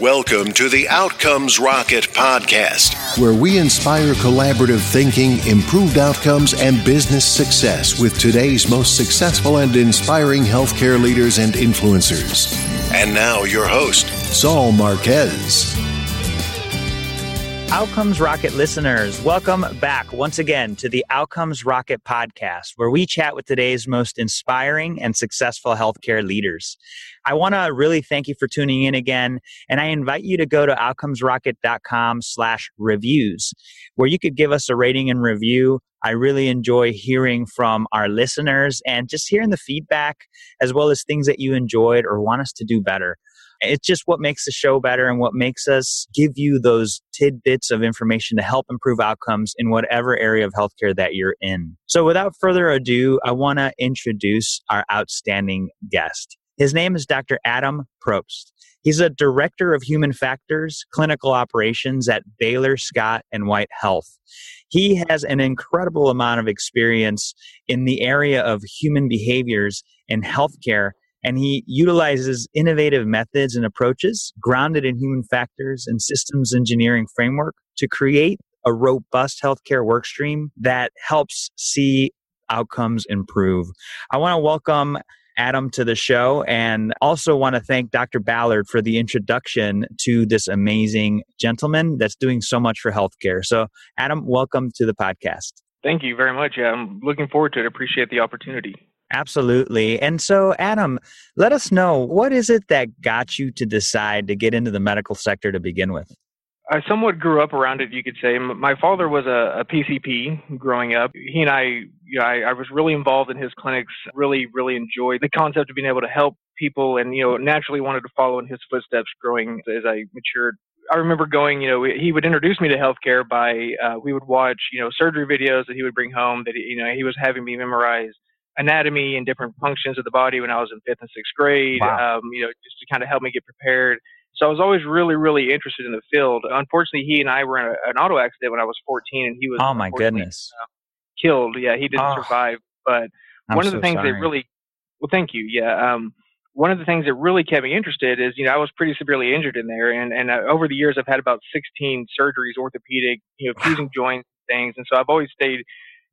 Welcome to the Outcomes Rocket podcast, where we inspire collaborative thinking, improved outcomes, and business success with today's most successful and inspiring healthcare leaders and influencers. And now, your host, Saul Marquez. Outcomes Rocket listeners, welcome back once again to the Outcomes Rocket podcast, where we chat with today's most inspiring and successful healthcare leaders. I want to really thank you for tuning in again, and I invite you to go to outcomesrocket.com slash reviews, where you could give us a rating and review. I really enjoy hearing from our listeners and just hearing the feedback as well as things that you enjoyed or want us to do better. It's just what makes the show better and what makes us give you those tidbits of information to help improve outcomes in whatever area of healthcare that you're in. So without further ado, I want to introduce our outstanding guest. His name is Dr. Adam Probst. He's a director of human factors, clinical operations at Baylor Scott and White Health. He has an incredible amount of experience in the area of human behaviors in healthcare and he utilizes innovative methods and approaches grounded in human factors and systems engineering framework to create a robust healthcare workstream that helps see outcomes improve. I want to welcome Adam to the show and also want to thank Dr. Ballard for the introduction to this amazing gentleman that's doing so much for healthcare. So, Adam, welcome to the podcast. Thank you very much. I'm looking forward to it. Appreciate the opportunity. Absolutely. And so, Adam, let us know what is it that got you to decide to get into the medical sector to begin with? I somewhat grew up around it, you could say. My father was a, a PCP growing up. He and I, you know, I, I was really involved in his clinics. Really, really enjoyed the concept of being able to help people, and you know, naturally wanted to follow in his footsteps growing as I matured. I remember going, you know, he would introduce me to healthcare by uh, we would watch, you know, surgery videos that he would bring home that you know he was having me memorize anatomy and different functions of the body when I was in fifth and sixth grade. Wow. Um, you know, just to kind of help me get prepared. So I was always really, really interested in the field. Unfortunately, he and I were in a, an auto accident when I was 14, and he was oh my goodness uh, killed. Yeah, he didn't oh, survive. But I'm one of the so things sorry. that really, well, thank you. Yeah. Um, one of the things that really kept me interested is, you know, I was pretty severely injured in there, and and uh, over the years I've had about 16 surgeries, orthopedic, you know, fusing joints things, and so I've always stayed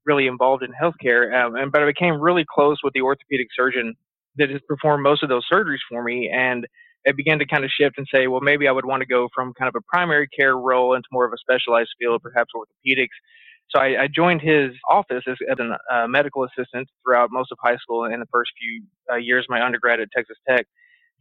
really involved in healthcare. Um, and but I became really close with the orthopedic surgeon that has performed most of those surgeries for me, and it began to kind of shift and say, well, maybe I would want to go from kind of a primary care role into more of a specialized field, perhaps orthopedics. So I, I joined his office as, as a uh, medical assistant throughout most of high school and the first few uh, years of my undergrad at Texas Tech.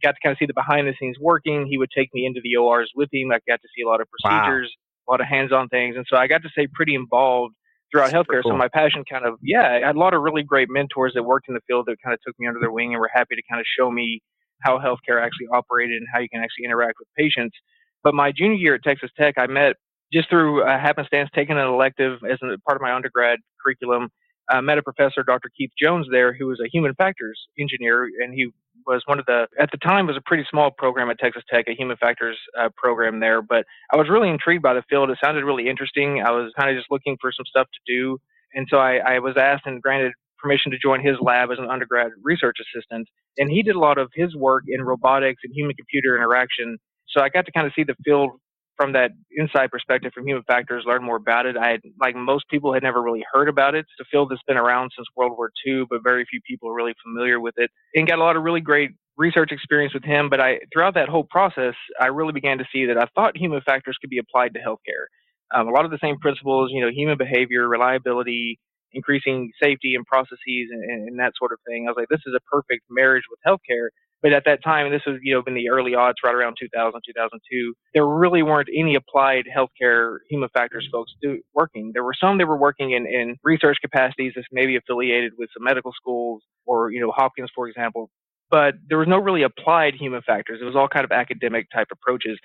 Got to kind of see the behind the scenes working. He would take me into the ORs with him. I got to see a lot of procedures, wow. a lot of hands on things. And so I got to stay pretty involved throughout healthcare. cool. So my passion kind of, yeah, I had a lot of really great mentors that worked in the field that kind of took me under their wing and were happy to kind of show me how healthcare actually operated and how you can actually interact with patients. But my junior year at Texas Tech, I met just through a happenstance taking an elective as a part of my undergrad curriculum. I met a professor, Dr. Keith Jones, there, who was a human factors engineer, and he was one of the at the time was a pretty small program at Texas Tech, a human factors uh, program there. But I was really intrigued by the field. It sounded really interesting. I was kind of just looking for some stuff to do, and so I, I was asked and granted permission to join his lab as an undergrad research assistant. And he did a lot of his work in robotics and human computer interaction. So I got to kind of see the field from that inside perspective from human factors, learn more about it. I had, like most people, had never really heard about it. It's a field that's been around since World War II, but very few people are really familiar with it. And got a lot of really great research experience with him. But I, throughout that whole process, I really began to see that I thought human factors could be applied to healthcare. Um, a lot of the same principles, you know, human behavior, reliability, increasing safety and processes and, and, that sort of thing. I was like, this is a perfect marriage with healthcare. But at that time, this was, you know, in the early odds, right around 2000, 2002, there really weren't any applied healthcare human factors mm-hmm. folks do, working. There were some that were working in, in research capacities that's maybe affiliated with some medical schools or, you know, Hopkins, for example. But there was no really applied human factors. It was all kind of academic type approaches.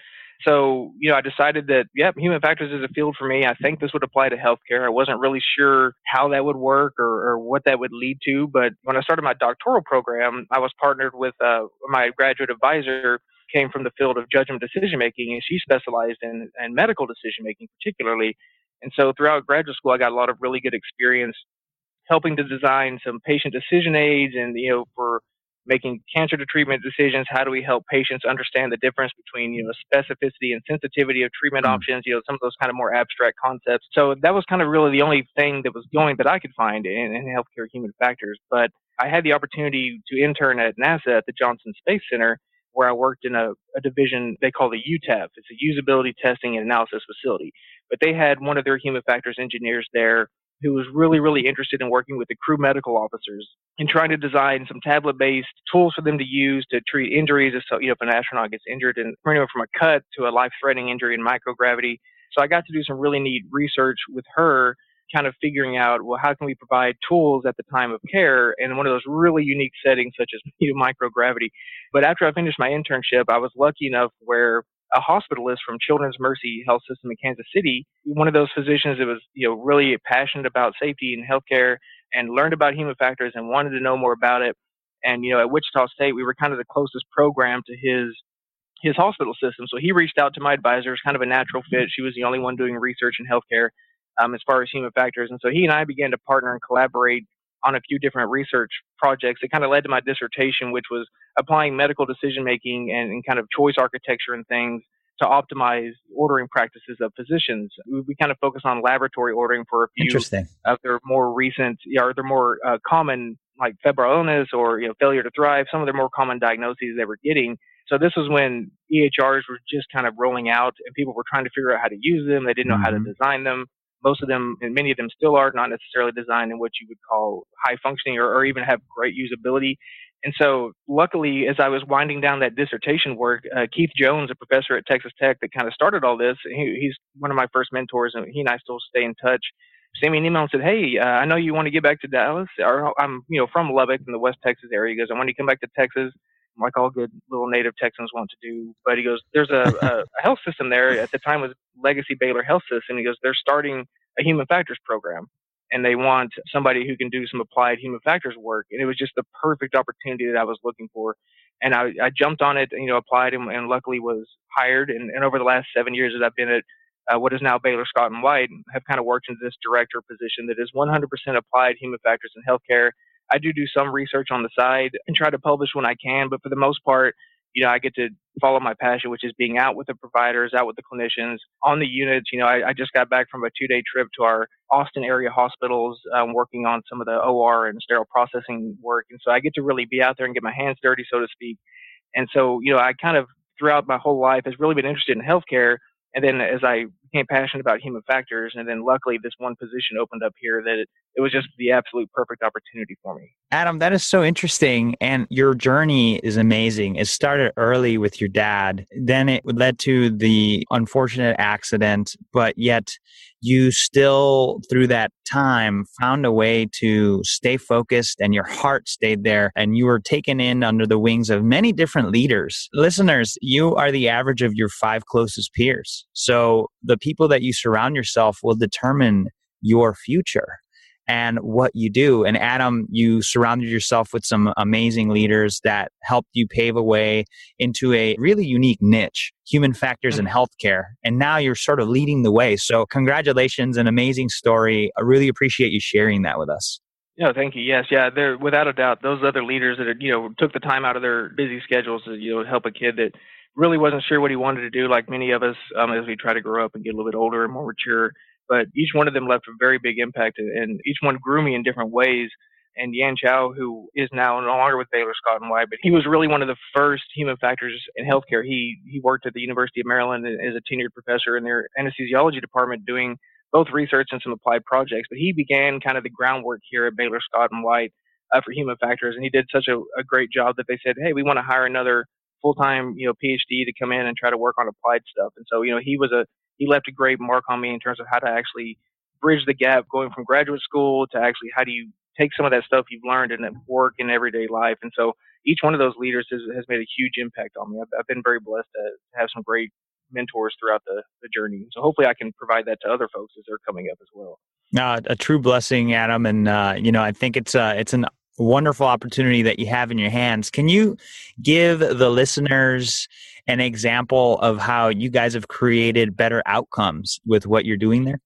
So, you know, I decided that, yep, human factors is a field for me. I think this would apply to healthcare. I wasn't really sure how that would work or, or what that would lead to. But when I started my doctoral program, I was partnered with uh, my graduate advisor came from the field of judgment decision making and she specialized in, in medical decision making particularly. And so throughout graduate school, I got a lot of really good experience helping to design some patient decision aids and, you know, for making cancer to treatment decisions. How do we help patients understand the difference between, you know, specificity and sensitivity of treatment mm. options, you know, some of those kind of more abstract concepts. So that was kind of really the only thing that was going that I could find in, in healthcare human factors. But I had the opportunity to intern at NASA at the Johnson Space Center where I worked in a, a division they call the UTAF. It's a usability testing and analysis facility. But they had one of their human factors engineers there who was really, really interested in working with the crew medical officers and trying to design some tablet-based tools for them to use to treat injuries. So, you know, if an astronaut gets injured, and anywhere from a cut to a life-threatening injury in microgravity. So I got to do some really neat research with her, kind of figuring out, well, how can we provide tools at the time of care in one of those really unique settings, such as you know, microgravity. But after I finished my internship, I was lucky enough where a hospitalist from Children's Mercy Health System in Kansas City, one of those physicians that was, you know, really passionate about safety and healthcare and learned about human factors and wanted to know more about it. And, you know, at Wichita State, we were kind of the closest program to his his hospital system. So he reached out to my advisor. It's kind of a natural fit. She was the only one doing research in healthcare um, as far as human factors. And so he and I began to partner and collaborate on a few different research projects that kind of led to my dissertation, which was applying medical decision making and, and, kind of choice architecture and things to optimize ordering practices of physicians. We, we kind of focus on laboratory ordering for a few of their more recent, or their more uh, common, like febrile illness or you know failure to thrive. Some of their more common diagnoses they were getting. So this was when EHRs were just kind of rolling out, and people were trying to figure out how to use them. They didn't know mm-hmm. how to mm-hmm. design them most of them and many of them still are not necessarily designed in what you would call high functioning or, or even have great usability. And so, luckily, as I was winding down that dissertation work, uh, Keith Jones, a professor at Texas Tech that kind of started all this, he, he's one of my first mentors, and he and I still stay in touch. Sent me an email and said, "Hey, uh, I know you want to get back to Dallas, or I'm, you know, from Lubbock in the West Texas area. He goes, I want to come back to Texas, like all good little native Texans want to do. But he goes, there's a, a, health system there at the time was Legacy Baylor Health System. He goes, they're starting a human factors program and they want somebody who can do some applied human factors work. And it was just the perfect opportunity that I was looking for. And I, I jumped on it, you know, applied and, and luckily was hired. And, and, over the last seven years that I've been at uh, what is now Baylor Scott and White, have kind of worked in this director position that is 100% applied human factors in healthcare. I do do some research on the side and try to publish when I can, but for the most part, you know, I get to follow my passion, which is being out with the providers, out with the clinicians on the units. You know, I, I just got back from a two day trip to our Austin area hospitals, um, working on some of the OR and sterile processing work. And so I get to really be out there and get my hands dirty, so to speak. And so, you know, I kind of throughout my whole life has really been interested in healthcare. And then as I became passionate about human factors, and then luckily this one position opened up here that it, it was just the absolute perfect opportunity for me. Adam, that is so interesting. And your journey is amazing. It started early with your dad, then it led to the unfortunate accident, but yet you still, through that time, found a way to stay focused and your heart stayed there and you were taken in under the wings of many different leaders. Listeners, you are the average of your five closest peers. So the people that you surround yourself will determine your future and what you do. And Adam, you surrounded yourself with some amazing leaders that helped you pave a way into a really unique niche, human factors in healthcare. And now you're sort of leading the way. So congratulations, an amazing story. I really appreciate you sharing that with us. No, thank you. Yes, yeah, there without a doubt those other leaders that you know took the time out of their busy schedules to you know help a kid that really wasn't sure what he wanted to do, like many of us um, as we try to grow up and get a little bit older and more mature but each one of them left a very big impact, and each one grew me in different ways. And Yan Chao, who is now no longer with Baylor Scott and White, but he was really one of the first human factors in healthcare. He he worked at the University of Maryland as a tenured professor in their anesthesiology department, doing both research and some applied projects. But he began kind of the groundwork here at Baylor Scott and White uh, for human factors, and he did such a, a great job that they said, "Hey, we want to hire another full-time, you know, PhD to come in and try to work on applied stuff." And so, you know, he was a he left a great mark on me in terms of how to actually bridge the gap going from graduate school to actually how do you take some of that stuff you've learned and work in everyday life. And so each one of those leaders has, has made a huge impact on me. I've, I've been very blessed to have some great mentors throughout the, the journey. So hopefully I can provide that to other folks as they're coming up as well. Uh, a true blessing, Adam. And, uh, you know, I think it's, uh, it's an wonderful opportunity that you have in your hands. Can you give the listeners an example of how you guys have created better outcomes with what you're doing there?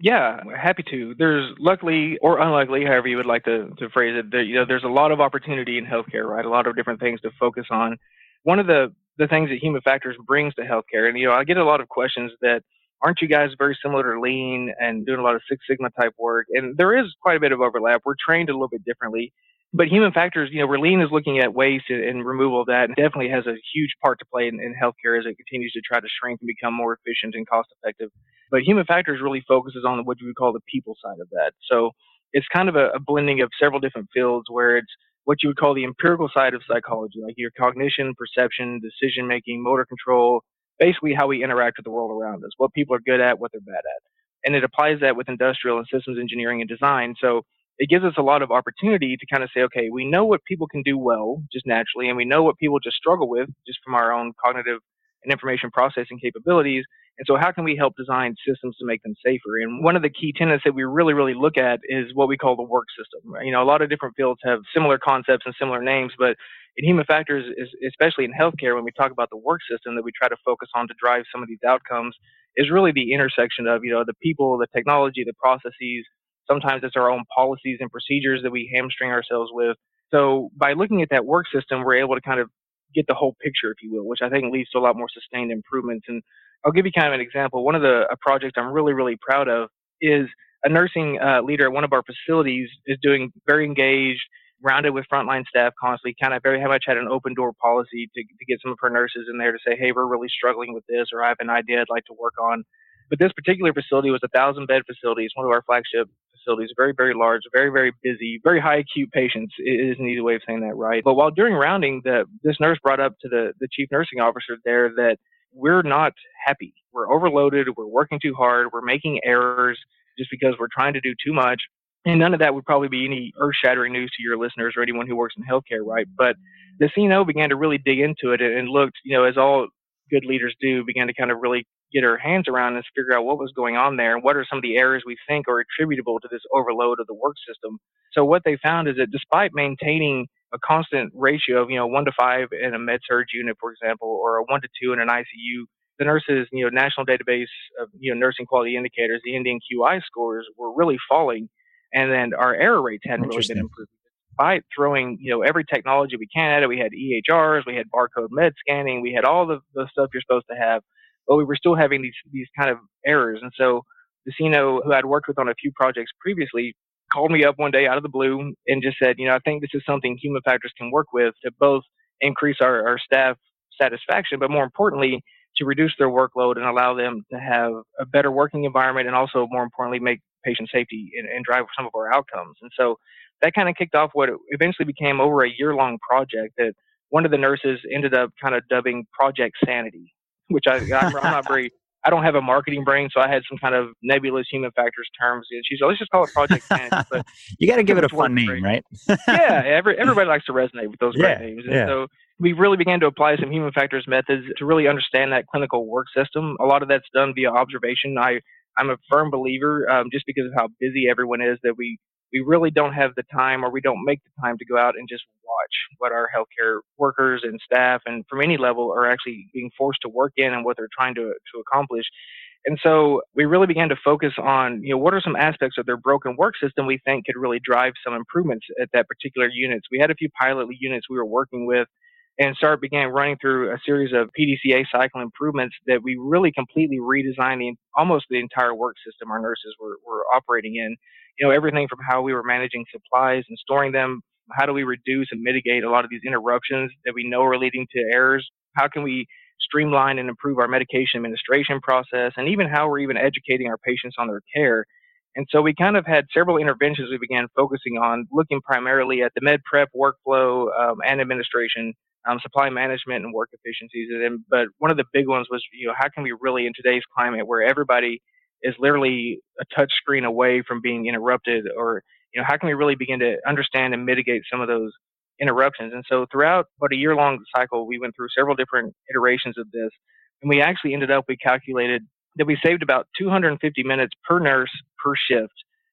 Yeah, happy to. There's luckily or unluckily, however you would like to, to phrase it, there, you know, there's a lot of opportunity in healthcare, right? A lot of different things to focus on. One of the, the things that Human Factors brings to healthcare, and you know, I get a lot of questions that aren't you guys very similar to Lean and doing a lot of Six Sigma type work? And there is quite a bit of overlap. We're trained a little bit differently. But human factors, you know, lean is looking at waste and removal of that, and definitely has a huge part to play in, in healthcare as it continues to try to shrink and become more efficient and cost effective. But human factors really focuses on what you would call the people side of that. So it's kind of a, a blending of several different fields where it's what you would call the empirical side of psychology, like your cognition, perception, decision making, motor control, basically how we interact with the world around us, what people are good at, what they're bad at. And it applies that with industrial and systems engineering and design. So it gives us a lot of opportunity to kind of say, okay, we know what people can do well just naturally, and we know what people just struggle with just from our own cognitive and information processing capabilities. And so, how can we help design systems to make them safer? And one of the key tenets that we really, really look at is what we call the work system. You know, a lot of different fields have similar concepts and similar names, but in human factors, especially in healthcare, when we talk about the work system that we try to focus on to drive some of these outcomes, is really the intersection of you know the people, the technology, the processes, Sometimes it's our own policies and procedures that we hamstring ourselves with. So by looking at that work system, we're able to kind of get the whole picture, if you will, which I think leads to a lot more sustained improvements. And I'll give you kind of an example. One of the a project I'm really, really proud of is a nursing uh, leader at one of our facilities is doing very engaged, rounded with frontline staff constantly, kind of very much had an open door policy to, to get some of her nurses in there to say, hey, we're really struggling with this, or I have an idea I'd like to work on. But this particular facility was a thousand bed facility. It's one of our flagship facilities, very, very large, very, very busy, very high acute patients it is an easy way of saying that, right? But while during rounding, the, this nurse brought up to the, the chief nursing officer there that we're not happy. We're overloaded. We're working too hard. We're making errors just because we're trying to do too much. And none of that would probably be any earth shattering news to your listeners or anyone who works in healthcare, right? But the CNO began to really dig into it and looked, you know, as all good leaders do, began to kind of really get our hands around and figure out what was going on there and what are some of the errors we think are attributable to this overload of the work system. So what they found is that despite maintaining a constant ratio of, you know, one to five in a med surg unit, for example, or a one to two in an ICU, the nurses, you know, national database of, you know, nursing quality indicators, the NDNQI scores were really falling. And then our error rates hadn't really been improving. Despite throwing, you know, every technology we can at it, we had EHRs, we had barcode med scanning, we had all the, the stuff you're supposed to have but we were still having these these kind of errors. And so the CNO, who I'd worked with on a few projects previously, called me up one day out of the blue and just said, you know, I think this is something human factors can work with to both increase our, our staff satisfaction, but more importantly, to reduce their workload and allow them to have a better working environment and also more importantly make patient safety and, and drive some of our outcomes. And so that kind of kicked off what eventually became over a year long project that one of the nurses ended up kind of dubbing Project Sanity which I, I'm, I'm not very. I don't have a marketing brain, so I had some kind of nebulous human factors terms. And she's like, let's just call it Project Sanity. But you got to give it a fun name, great. right? yeah, every, everybody likes to resonate with those yeah, great names. And yeah. so we really began to apply some human factors methods to really understand that clinical work system. A lot of that's done via observation. I, I'm a firm believer, um, just because of how busy everyone is, that we we really don't have the time or we don't make the time to go out and just watch what our healthcare workers and staff and from any level are actually being forced to work in and what they're trying to, to accomplish. And so we really began to focus on, you know, what are some aspects of their broken work system we think could really drive some improvements at that particular units. We had a few pilot units we were working with and start began running through a series of PDCA cycle improvements that we really completely redesigned the, almost the entire work system our nurses were, were operating in. You know, everything from how we were managing supplies and storing them, how do we reduce and mitigate a lot of these interruptions that we know are leading to errors? How can we streamline and improve our medication administration process and even how we're even educating our patients on their care? And so we kind of had several interventions we began focusing on, looking primarily at the med prep workflow um, and administration um, supply management and work efficiencies. And but one of the big ones was, you know, how can we really in today's climate where everybody is literally a touch screen away from being interrupted, or you know, how can we really begin to understand and mitigate some of those interruptions? And so throughout about a year long cycle, we went through several different iterations of this, and we actually ended up we calculated that we saved about 250 minutes per nurse per shift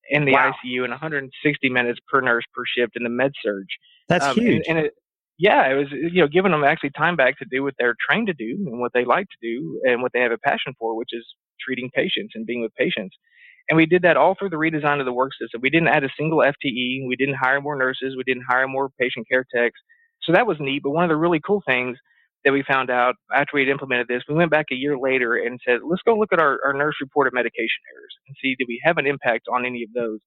in the Wow. ICU and 160 minutes per nurse per shift in the med surg. That's Um, huge. And, and it, yeah, it was you know giving them actually time back to do what they're trained to do and what they like to do and what they have a passion for, which is treating patients and being with patients. And we did that all through the redesign of the work system. We didn't add a single FTE. We didn't hire more nurses. We didn't hire more patient care techs. So that was neat. But one of the really cool things that we found out after we had implemented this, we went back a year later and said, let's go look at our, our nurse reported medication errors and see did we have an impact on any of those.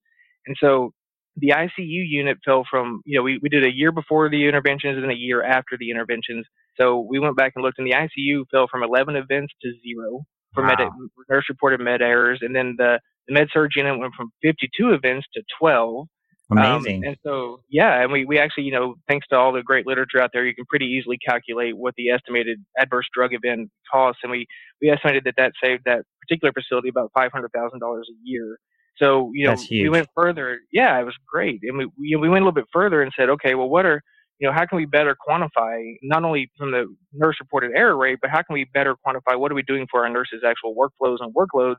And so the ICU unit fell from, you know, we, we did a year before the interventions and a year after the interventions. So we went back and looked, and the ICU fell from 11 events to zero for wow. med, nurse reported med errors. And then the, the med surg unit went from 52 events to 12. Um, Amazing. Um, and so, yeah, and we, we actually, you know, thanks to all the great literature out there, you can pretty easily calculate what the estimated adverse drug event costs. And we, we estimated that that saved that particular facility about $500,000 a year. So, you know, we went further. Yeah, it was great. And we, we, we went a little bit further and said, okay, well, what are, you know, how can we better quantify not only from the nurse reported error rate, but how can we better quantify what are we doing for our nurses' actual workflows and workloads?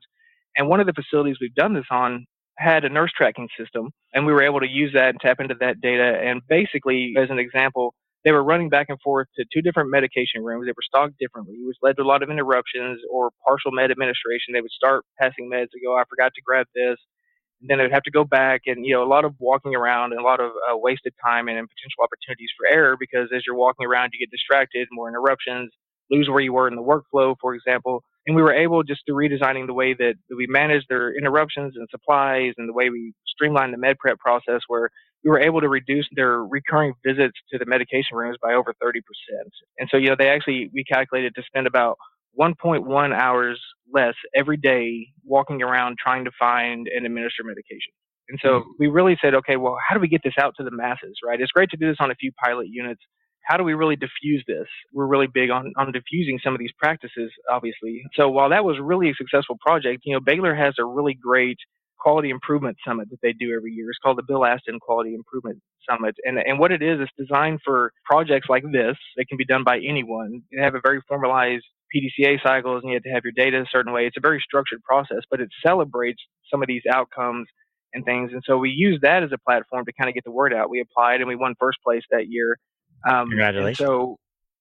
And one of the facilities we've done this on had a nurse tracking system, and we were able to use that and tap into that data. And basically, as an example, they were running back and forth to two different medication rooms. They were stocked differently, which led to a lot of interruptions or partial med administration. They would start passing meds and go, I forgot to grab this. And then they'd have to go back and, you know, a lot of walking around and a lot of uh, wasted time and, and potential opportunities for error because as you're walking around, you get distracted, more interruptions, lose where you were in the workflow, for example. And we were able just through redesigning the way that we managed their interruptions and supplies and the way we streamlined the med prep process where we were able to reduce their recurring visits to the medication rooms by over 30%. And so, you know, they actually, we calculated to spend about 1.1 hours less every day walking around trying to find and administer medication. And so mm-hmm. we really said, okay, well, how do we get this out to the masses, right? It's great to do this on a few pilot units, how do we really diffuse this? We're really big on, on diffusing some of these practices, obviously. So while that was really a successful project, you know, Baylor has a really great quality improvement summit that they do every year. It's called the Bill Aston Quality Improvement Summit. And, and what it is, it's designed for projects like this that can be done by anyone. You have a very formalized PDCA cycles and you have to have your data a certain way. It's a very structured process, but it celebrates some of these outcomes and things. And so we use that as a platform to kind of get the word out. We applied and we won first place that year um, Congratulations. So,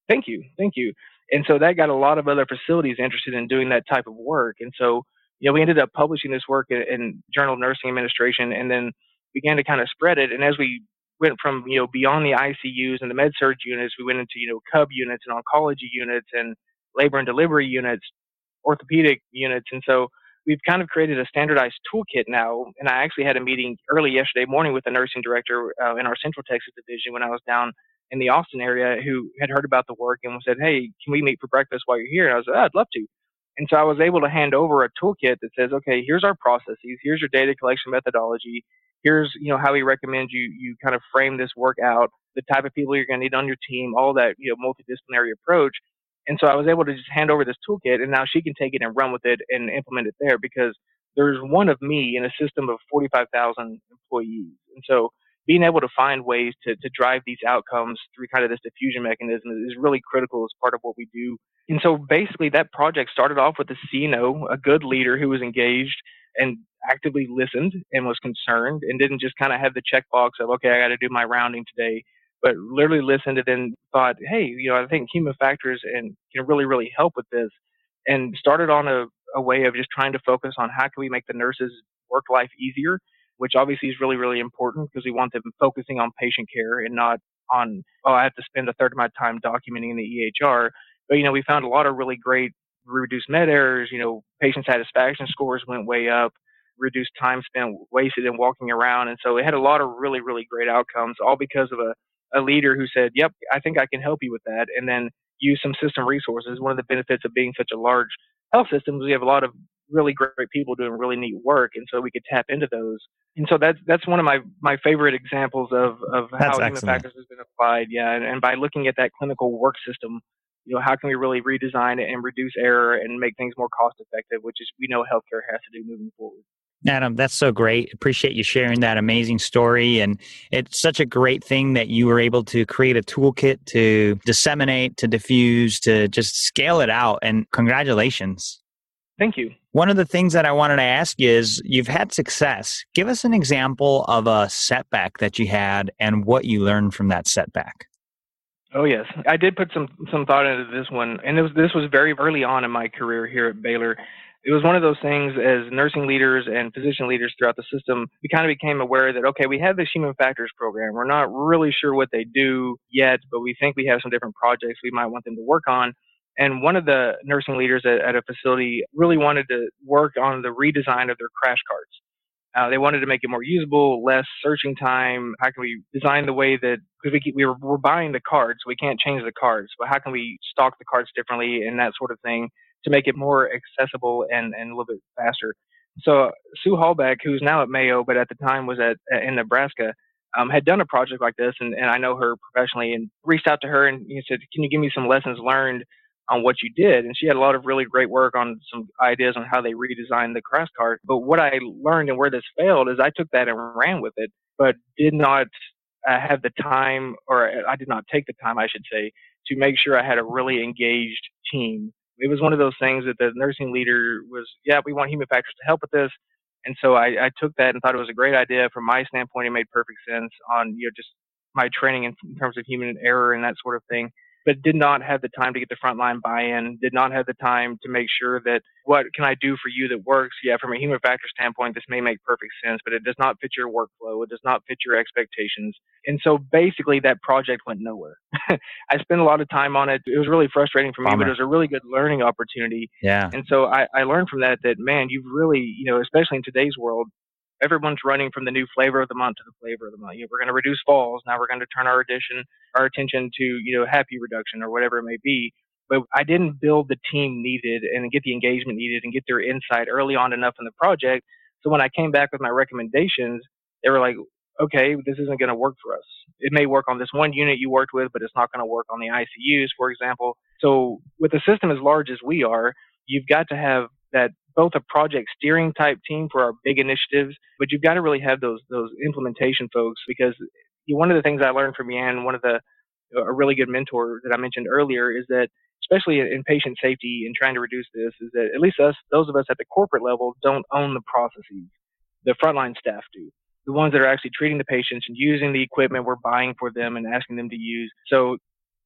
thank you, thank you. And so that got a lot of other facilities interested in doing that type of work. And so, you know, we ended up publishing this work in, in Journal of Nursing Administration, and then began to kind of spread it. And as we went from you know beyond the ICUs and the med surg units, we went into you know CUB units and oncology units and labor and delivery units, orthopedic units, and so we've kind of created a standardized toolkit now. And I actually had a meeting early yesterday morning with the nursing director uh, in our Central Texas division when I was down in the Austin area who had heard about the work and said, "Hey, can we meet for breakfast while you're here?" And I was like, oh, "I'd love to." And so I was able to hand over a toolkit that says, "Okay, here's our processes. Here's your data collection methodology. Here's you know how we recommend you you kind of frame this work out, the type of people you're going to need on your team, all that you know multidisciplinary approach." And so I was able to just hand over this toolkit, and now she can take it and run with it and implement it there because there's one of me in a system of 45,000 employees. And so being able to find ways to, to drive these outcomes through kind of this diffusion mechanism is really critical as part of what we do. And so basically that project started off with a CNO, a good leader who was engaged and actively listened and was concerned and didn't just kind of have the checkbox of, okay, I got to do my rounding today, but literally listened and then thought, hey, you know, I think human factors and can really, really help with this and started on a, a way of just trying to focus on how can we make the nurses work life easier which obviously is really, really important because we want them focusing on patient care and not on, oh, I have to spend a third of my time documenting the EHR. But, you know, we found a lot of really great reduced med errors. You know, patient satisfaction scores went way up, reduced time spent wasted in walking around. And so it had a lot of really, really great outcomes, all because of a, a leader who said, yep, I think I can help you with that. And then use some system resources. One of the benefits of being such a large health system is we have a lot of really great people doing really neat work, and so we could tap into those. And so that's that's one of my my favorite examples of of that's how human factors has been applied. Yeah, and, and by looking at that clinical work system, you know, how can we really redesign it and reduce error and make things more cost effective, which is we know healthcare has to do moving forward. Adam, that's so great. Appreciate you sharing that amazing story. And it's such a great thing that you were able to create a toolkit to disseminate, to diffuse, to just scale it out. And congratulations. Thank you. One of the things that I wanted to ask you is you've had success. Give us an example of a setback that you had and what you learned from that setback. Oh yes, I did put some some thought into this one, and was, this was very early on in my career here at Baylor. it was one of those things as nursing leaders and physician leaders throughout the system, we kind of became aware that, okay, we have this human factors program. We're not really sure what they do yet, but we think we have some different projects we might want them to work on. And one of the nursing leaders at, at a facility really wanted to work on the redesign of their crash carts. Uh, they wanted to make it more usable, less searching time. How can we design the way that because we we were buying the cards, we can't change the cards, but how can we stock the cards differently and that sort of thing to make it more accessible and and a little bit faster. So Sue Hallback, who's now at Mayo, but at the time was at in Nebraska, um, had done a project like this, and, and I know her professionally, and reached out to her and he said, "Can you give me some lessons learned on what you did. And she had a lot of really great work on some ideas on how they redesigned the crash cart. But what I learned and where this failed is I took that and ran with it, but did not uh, have the time, or I did not take the time, I should say, to make sure I had a really engaged team. It was one of those things that the nursing leader was, yeah, we want human factors to help with this. And so I, I took that and thought it was a great idea. From my standpoint, it made perfect sense on, you know, just my training in, in terms of human error and that sort of thing but did not have the time to get the frontline buy-in, did not have the time to make sure that what can I do for you that works? Yeah, from a human factor standpoint, this may make perfect sense, but it does not fit your workflow. It does not fit your expectations. And so basically that project went nowhere. I spent a lot of time on it. It was really frustrating for me, Bummer. but it was a really good learning opportunity. Yeah. And so I, I learned from that that, man, you've really, you know, especially in today's world, everyone's running from the new flavor of the month to the flavor of the month. You know, we're going to reduce falls. Now we're going to turn our addition, our attention to, you know, HAPI reduction or whatever it may be. But I didn't build the team needed and get the engagement needed and get their insight early on enough in the project. So when I came back with my recommendations, they were like, okay, this isn't going to work for us. It may work on this one unit you worked with, but it's not going to work on the ICUs, for example. So with a system as large as we are, you've got to have that both a project steering type team for our big initiatives, but you've got to really have those those implementation folks because one of the things I learned from Yan, one of the a really good mentor that I mentioned earlier, is that especially in patient safety and trying to reduce this, is that at least us, those of us at the corporate level, don't own the processes. The frontline staff do. The ones that are actually treating the patients and using the equipment we're buying for them and asking them to use. So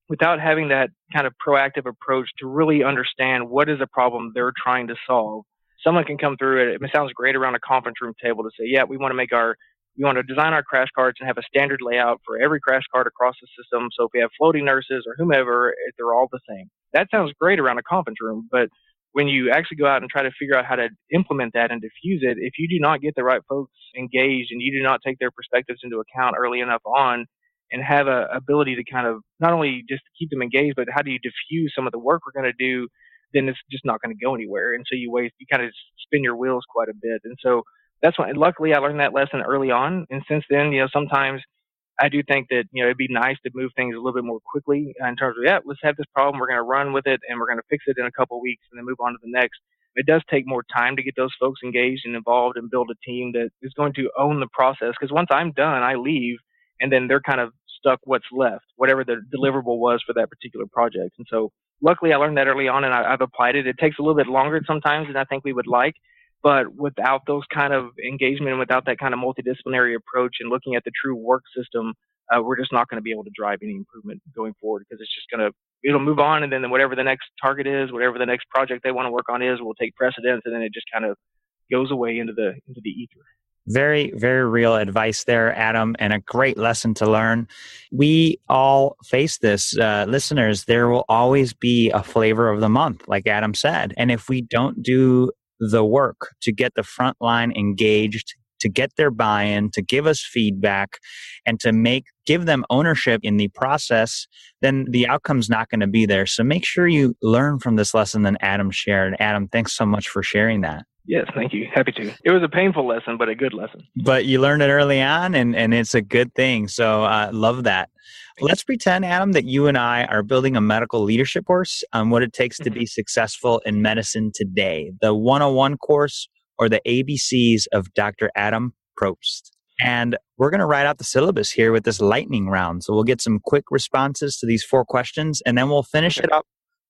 without having that kind of proactive approach to really understand what is the problem they're trying to solve, someone can come through it. It sounds great around a conference room table to say, yeah, we want to make our, we want to design our crash carts and have a standard layout for every crash cart across the system. So if we have floating nurses or whomever, they're all the same. That sounds great around a conference room, but when you actually go out and try to figure out how to implement that and diffuse it, if you do not get the right folks engaged and you do not take their perspectives into account early enough on, and have a ability to kind of not only just keep them engaged, but how do you diffuse some of the work we're going to do then it's just not going to go anywhere. And so you waste, you kind of spin your wheels quite a bit. And so that's why, luckily, I learned that lesson early on. And since then, you know, sometimes I do think that, you know, it'd be nice to move things a little bit more quickly in terms of, yeah, let's have this problem. We're going to run with it and we're going to fix it in a couple weeks and then move on to the next. It does take more time to get those folks engaged and involved and build a team that is going to own the process. Because once I'm done, I leave and then they're kind of stuck what's left, whatever the deliverable was for that particular project. And so luckily I learned that early on and I, have applied it. It takes a little bit longer sometimes than I think we would like, but without those kind of engagement and without that kind of multidisciplinary approach and looking at the true work system, uh, we're just not going to be able to drive any improvement going forward because it's just going to it'll move on and then whatever the next target is, whatever the next project they want to work on is, will take precedence and then it just kind of goes away into the into the ether. Very, very real advice there, Adam, and a great lesson to learn. We all face this, uh, listeners. There will always be a flavor of the month, like Adam said. And if we don't do the work to get the front line engaged, to get their buy-in, to give us feedback, and to make give them ownership in the process, then the outcome's not going to be there. So make sure you learn from this lesson that Adam shared. Adam, thanks so much for sharing that. Yes, thank you. Happy to. It was a painful lesson, but a good lesson. But you learned it early on, and, and it's a good thing. So uh, love that. Let's pretend, Adam, that you and I are building a medical leadership course on what it takes to be mm-hmm. successful in medicine today. The 101 course or the ABCs of Dr. Adam Probst. And we're going to write out the syllabus here with this lightning round. So we'll get some quick responses to these four questions, and then we'll finish it up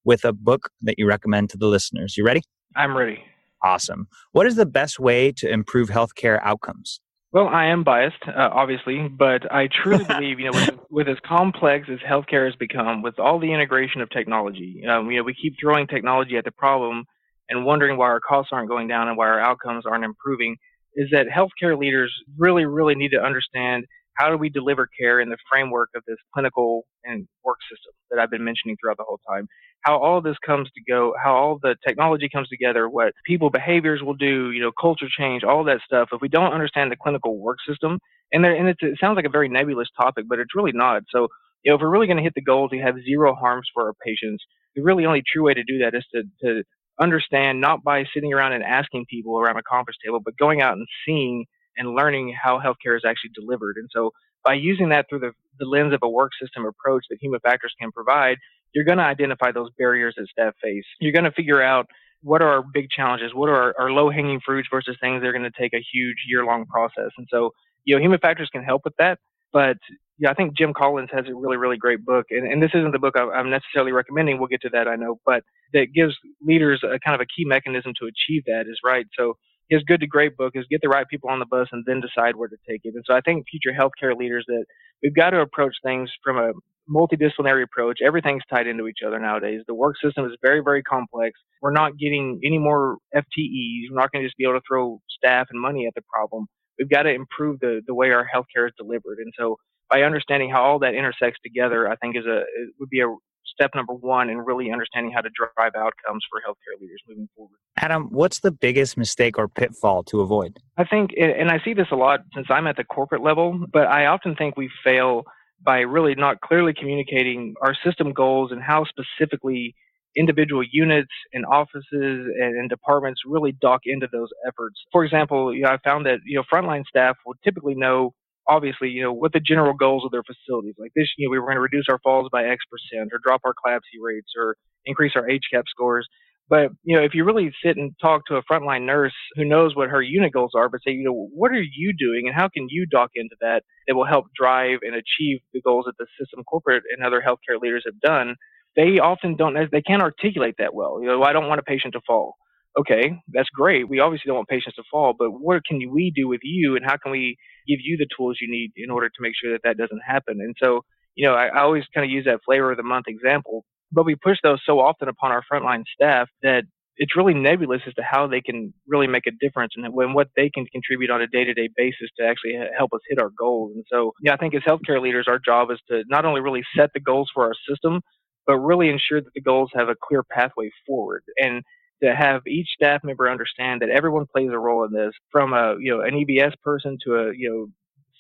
with a book that you recommend to the listeners. You ready? I'm ready. Awesome. What is the best way to improve healthcare outcomes? Well, I am biased, uh, obviously, but I truly believe, you know, with, with, as complex as healthcare has become, with all the integration of technology, um, you know, we keep throwing technology at the problem, and wondering why our costs aren't going down and why our outcomes aren't improving is that healthcare leaders really, really need to understand how do we deliver care in the framework of this clinical and work system that I've been mentioning throughout the whole time? How all this comes to go, how all the technology comes together, what people behaviors will do, you know, culture change, all that stuff. If we don't understand the clinical work system, and, there, and it sounds like a very nebulous topic, but it's really not. So, you know, if we're really going to hit the goal to have zero harms for our patients, the really only true way to do that is to, to understand not by sitting around and asking people around a conference table, but going out and seeing and learning how healthcare is actually delivered. And so by using that through the, the lens of a work system approach that human factors can provide, you're going to identify those barriers that staff face. You're going to figure out what are our big challenges, what are our, our low hanging fruits versus things that are going to take a huge year long process. And so, you know, human factors can help with that. But yeah, I think Jim Collins has a really, really great book, and, and this isn't the book I'm necessarily recommending. We'll get to that, I know, but that gives leaders a kind of a key mechanism to achieve that is right. So his good to great book is get the right people on the bus and then decide where to take it. And so I think future healthcare leaders that we've got to approach things from a multidisciplinary approach. Everything's tied into each other nowadays. The work system is very, very complex. We're not getting any more FTEs. We're not going to just be able to throw staff and money at the problem. We've got to improve the, the way our healthcare is delivered. And so by understanding how all that intersects together, I think is a would be a step number one in really understanding how to drive outcomes for healthcare leaders moving forward. Adam, what's the biggest mistake or pitfall to avoid? I think, and I see this a lot since I'm at the corporate level, but I often think we fail by really not clearly communicating our system goals and how specifically individual units and offices and, departments really dock into those efforts. For example, you know, I found that you know frontline staff will typically know obviously, you know, what the general goals of their facilities. Like this, you know, we were going to reduce our falls by X percent or drop our CLABSI rates or increase our HCAHPS scores. But, you know, if you really sit and talk to a frontline nurse who knows what her unit goals are, but say, you know, what are you doing and how can you dock into that that will help drive and achieve the goals that the system corporate and other healthcare leaders have done, they often don't, they can't articulate that well. You know, I don't want a patient to fall okay, that's great. We obviously don't want patients to fall, but what can we do with you and how can we give you the tools you need in order to make sure that that doesn't happen? And so, you know, I, I always kind of use that flavor of the month example, but we push those so often upon our frontline staff that it's really nebulous as to how they can really make a difference and when what they can contribute on a day-to-day basis to actually help us hit our goals. And so, yeah, I think as healthcare leaders, our job is to not only really set the goals for our system, but really ensure that the goals have a clear pathway forward. And to have each staff member understand that everyone plays a role in this, from a you know an EVS person to a you know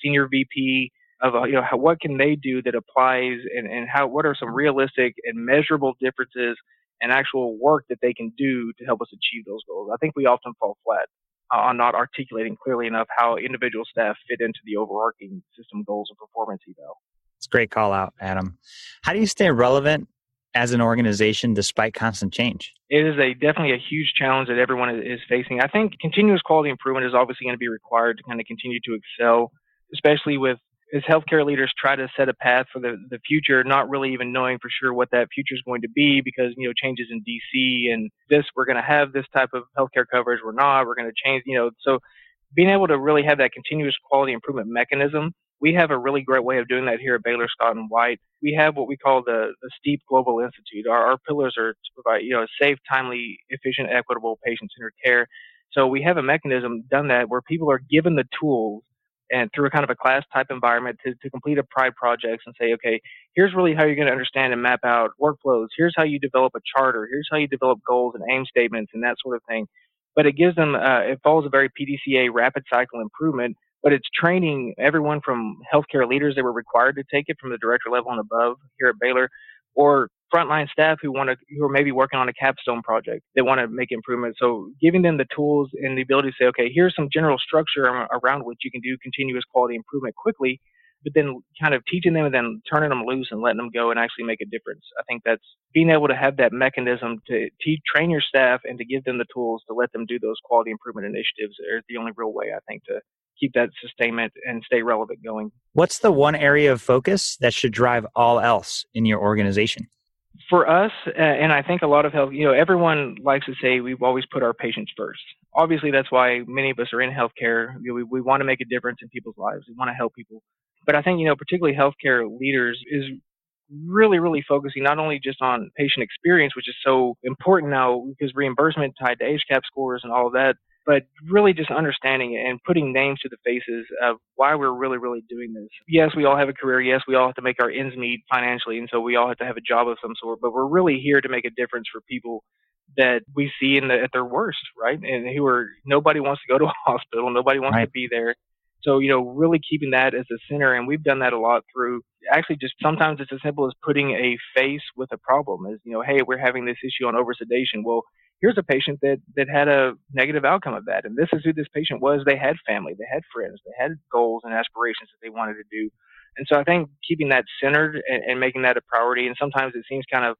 senior VP of a, you know how, what can they do that applies and and how what are some realistic and measurable differences and actual work that they can do to help us achieve those goals. I think we often fall flat on not articulating clearly enough how individual staff fit into the overarching system goals and performance eval. It's a great call out, Adam. How do you stay relevant as an organization despite constant change? It is a definitely a huge challenge that everyone is facing. I think continuous quality improvement is obviously going to be required to kind of continue to excel, especially with as healthcare leaders try to set a path for the, the future, not really even knowing for sure what that future is going to be because, you know, changes in DC and this, we're going to have this type of healthcare coverage, we're not, we're going to change, you know, so being able to really have that continuous quality improvement mechanism we have a really great way of doing that here at Baylor Scott and White. We have what we call the, the STEEEP Global Institute. Our, our pillars are to provide, you know, safe, timely, efficient, equitable, patient-centered care. So we have a mechanism done that where people are given the tools and through a kind of a class type environment to, to complete a pride projects and say, okay, here's really how you're going to understand and map out workflows. Here's how you develop a charter. Here's how you develop goals and aim statements and that sort of thing. But it gives them, uh, it follows a very PDCA rapid cycle improvement but it's training everyone from healthcare leaders that were required to take it from the director level and above here at Baylor, or frontline staff who want to who are maybe working on a capstone project they want to make improvements. So giving them the tools and the ability to say okay here's some general structure around which you can do continuous quality improvement quickly but then kind of teaching them and then turning them loose and letting them go and actually make a difference. I think that's being able to have that mechanism to teach train your staff and to give them the tools to let them do those quality improvement initiatives is the only real way i think to keep that sustainment and stay relevant going. What's the one area of focus that should drive all else in your organization? For us, uh, and I think a lot of health, you know, everyone likes to say we've always put our patients first. Obviously, that's why many of us are in healthcare. You know, we, we want to make a difference in people's lives. We want to help people. But I think, you know, particularly healthcare leaders is really, really focusing not only just on patient experience, which is so important now because reimbursement tied to HCAHPS scores and all of that, but really just understanding it and putting names to the faces of why we're really, really doing this. Yes, we all have a career. Yes, we all have to make our ends meet financially, and so we all have to have a job of some sort. But we're really here to make a difference for people that we see in the, at their worst, right? And who are nobody wants to go to a hospital, nobody wants right. to be there. So, you know, really keeping that as a center, and we've done that a lot through actually just sometimes it's as simple as putting a face with a problem. Is you know, hey, we're having this issue on oversedation. Well, here's a patient that that had a negative outcome of that and this is who this patient was. They had family they had friends they had goals and aspirations that they wanted to do. And so i think keeping that centered and, and making that a priority and sometimes it seems kind of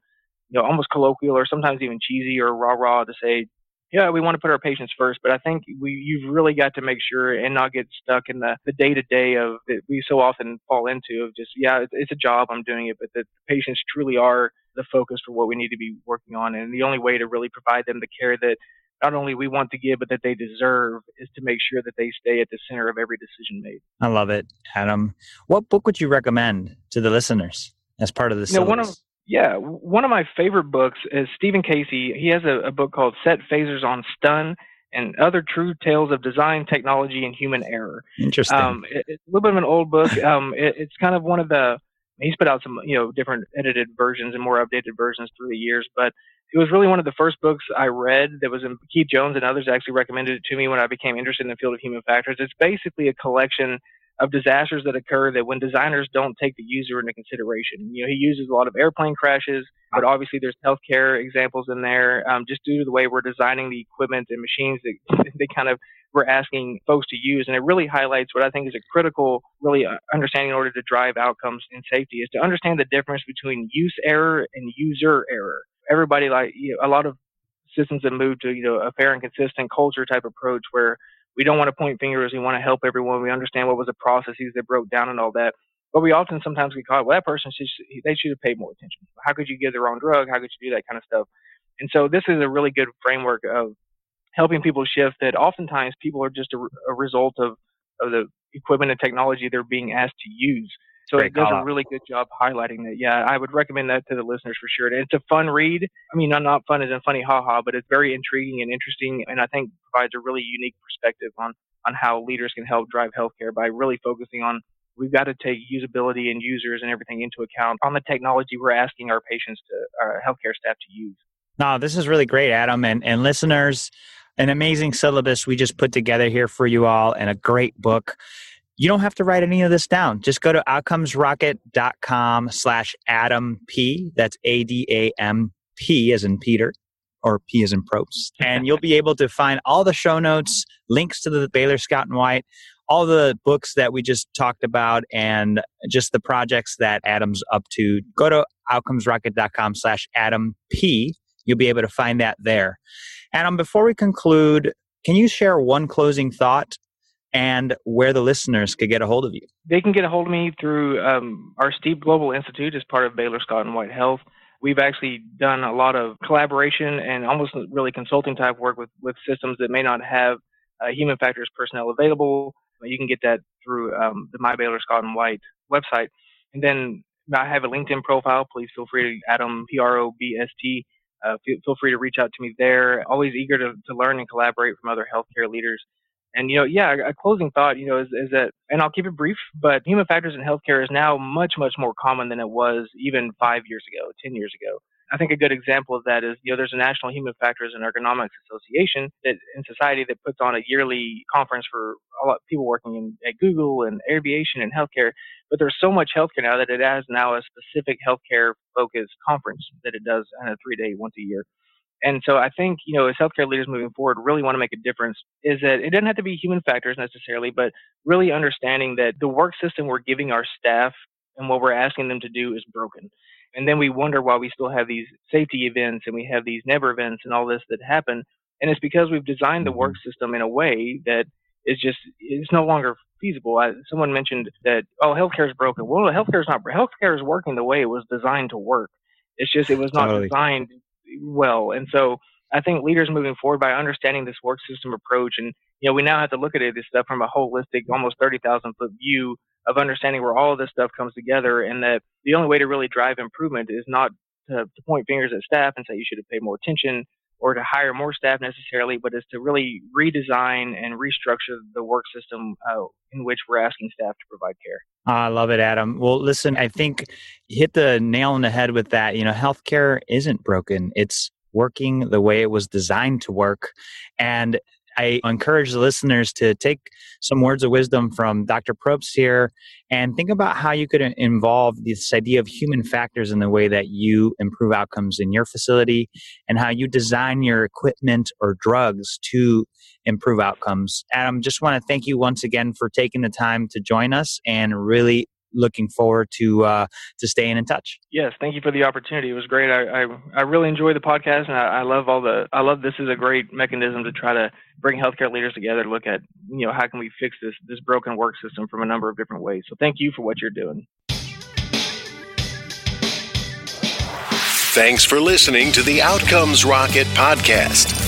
you know almost colloquial or sometimes even cheesy or rah rah to say yeah, we want to put our patients first, but I think we you've really got to make sure and not get stuck in the day to day of that we so often fall into of just yeah, it's, it's a job I'm doing it, but the patients truly are the focus for what we need to be working on, and the only way to really provide them the care that not only we want to give, but that they deserve is to make sure that they stay at the center of every decision made. I love it, Adam. What book would you recommend to the listeners as part of this? You know, one of yeah, one of my favorite books is Steven Casey. He has a, a book called Set Phasers on Stun and Other True Tales of Design, Technology, and Human Error. Interesting. Um, it, it's a little bit of an old book. Um, it, it's kind of one of the he's put out some you know different edited versions and more updated versions through the years, but it was really one of the first books I read that was in Keith Jones and others actually recommended it to me when I became interested in the field of human factors. It's basically a collection of disasters that occur that when designers don't take the user into consideration. You know, he uses a lot of airplane crashes, but obviously there's healthcare examples in there, um, just due to the way we're designing the equipment and machines that they kind of we're asking folks to use. And it really highlights what I think is a critical, really uh, understanding in order to drive outcomes in safety is to understand the difference between use error and user error. Everybody like you know, a lot of systems have moved to you know a fair and consistent culture type approach where we don't want to point fingers. We want to help everyone. We understand what was the processes that broke down and all that. But we often sometimes get caught. Well, that person should they should have paid more attention. How could you give the wrong drug? How could you do that kind of stuff? And so this is a really good framework of helping people shift. That oftentimes people are just a, a result of of the equipment and technology they're being asked to use. So Great it does a really good job highlighting that. Yeah, I would recommend that to the listeners for sure. And it's a fun read. I mean, not, not fun as in funny haha, but it's very intriguing and interesting, and I think provides a really unique perspective on on how leaders can help drive healthcare by really focusing on we've got to take usability and users and everything into account on the technology we're asking our patients to our healthcare staff to use. No, this is really great, Adam, and and listeners. An amazing syllabus we just put together here for you all, and a great book you don't have to write any of this down. Just go to outcomesrocket.com slash Adam P. That's A D A M P as in Peter or P as in Probst. And you'll be able to find all the show notes, links to the Baylor Scott and White, all the books that we just talked about, and just the projects that Adam's up to. Go to outcomesrocket.com slash Adam P. You'll be able to find that there. Adam, before we conclude, can you share one closing thought and where the listeners could get a hold of you. They can get a hold of me through um, our STEEEP Global Institute as part of Baylor Scott and White Health. We've actually done a lot of collaboration and almost really consulting type work with, with systems that may not have uh, human factors personnel available. You can get that through um, the My Baylor Scott and White website. And then I have a LinkedIn profile. Please feel free to Adam P R O B S T. Uh, feel, feel free to reach out to me there. Always eager to, to learn and collaborate from other healthcare leaders. And you know, yeah, a closing thought, you know, is, is that, and I'll keep it brief, but human factors in healthcare is now much, much more common than it was even five years ago, ten years ago. I think a good example of that is, you know, there's a National Human Factors and Ergonomics Association that in society that puts on a yearly conference for a lot of people working in, at Google and aviation and healthcare. But there's so much healthcare now that it has now a specific healthcare focused conference that it does on a three day once a year. And so I think, you know, as healthcare leaders moving forward really want to make a difference is that it doesn't have to be human factors necessarily, but really understanding that the work system we're giving our staff and what we're asking them to do is broken. And then we wonder why we still have these safety events and we have these never events and all this that happen. And it's because we've designed the work mm-hmm. system in a way that is just, it's no longer feasible. I, someone mentioned that, oh, healthcare is broken. Well, healthcare is not, healthcare is working the way it was designed to work. It's just, it was not totally. designed well. And so I think leaders moving forward by understanding this work system approach, and you know, we now have to look at it, this stuff from a holistic, almost 30,000 foot view of understanding where all of this stuff comes together, and that the only way to really drive improvement is not to, to point fingers at staff and say you should have paid more attention or to hire more staff necessarily, but is to really redesign and restructure the work system uh, in which we're asking staff to provide care. I love it, Adam. Well, listen, I think hit the nail on the head with that. You know, healthcare isn't broken. It's working the way it was designed to work. And I encourage the listeners to take some words of wisdom from Dr. Probst here and think about how you could involve this idea of human factors in the way that you improve outcomes in your facility and how you design your equipment or drugs to improve outcomes. Adam, just want to thank you once again for taking the time to join us and really looking forward to uh, to staying in touch. Yes, thank you for the opportunity. It was great. I I, I really enjoy the podcast, and I, I, love all the. I love this is a great mechanism to try to bring healthcare leaders together to look at you know how can we fix this this broken work system from a number of different ways. So thank you for what you're doing. Thanks for listening to the Outcomes Rocket podcast.